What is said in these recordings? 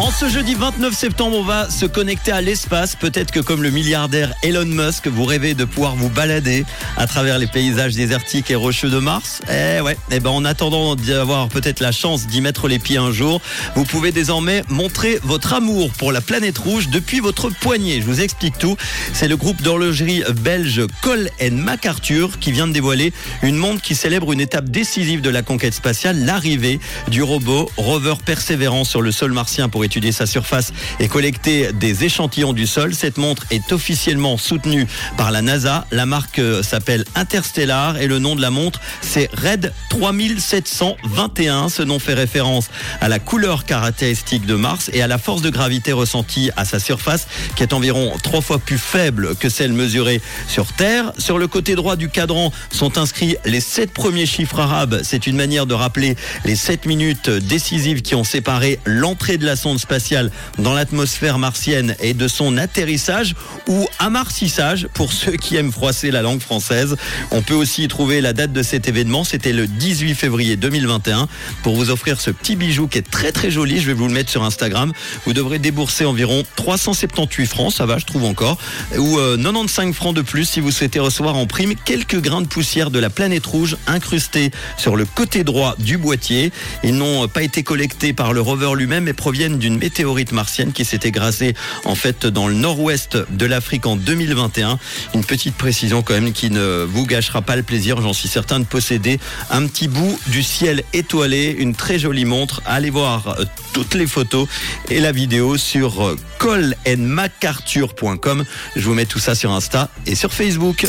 En ce jeudi 29 septembre, on va se connecter à l'espace. Peut-être que comme le milliardaire Elon Musk, vous rêvez de pouvoir vous balader à travers les paysages désertiques et rocheux de Mars. Eh ouais, eh ben en attendant d'avoir peut-être la chance d'y mettre les pieds un jour, vous pouvez désormais montrer votre amour pour la planète rouge depuis votre poignet. Je vous explique tout. C'est le groupe d'horlogerie belge Cole MacArthur qui vient de dévoiler une montre qui célèbre une étape décisive de la conquête spatiale, l'arrivée du robot rover persévérant sur le sol martien pour étudier sa surface et collecter des échantillons du sol. Cette montre est officiellement soutenue par la NASA. La marque s'appelle Interstellar et le nom de la montre c'est Red 3721. Ce nom fait référence à la couleur caractéristique de Mars et à la force de gravité ressentie à sa surface qui est environ trois fois plus faible que celle mesurée sur Terre. Sur le côté droit du cadran sont inscrits les sept premiers chiffres arabes. C'est une manière de rappeler les sept minutes décisives qui ont séparé l'entrée de la sonde spatiale dans l'atmosphère martienne et de son atterrissage ou amarcissage pour ceux qui aiment froisser la langue française. On peut aussi trouver la date de cet événement, c'était le 18 février 2021 pour vous offrir ce petit bijou qui est très très joli, je vais vous le mettre sur Instagram. Vous devrez débourser environ 378 francs, ça va, je trouve encore, ou 95 euh, francs de plus si vous souhaitez recevoir en prime quelques grains de poussière de la planète rouge incrustés sur le côté droit du boîtier. Ils n'ont pas été collectés par le rover lui-même mais proviennent d'une météorite martienne qui s'était grassée en fait dans le nord-ouest de l'Afrique en 2021. Une petite précision quand même qui ne vous gâchera pas le plaisir, j'en suis certain, de posséder un petit bout du ciel étoilé, une très jolie montre. Allez voir euh, toutes les photos et la vidéo sur euh, colandmacarthur.com. Je vous mets tout ça sur Insta et sur Facebook.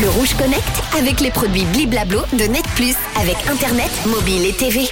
Le Rouge Connect avec les produits Bliblablo de Net Plus avec Internet, mobile et TV.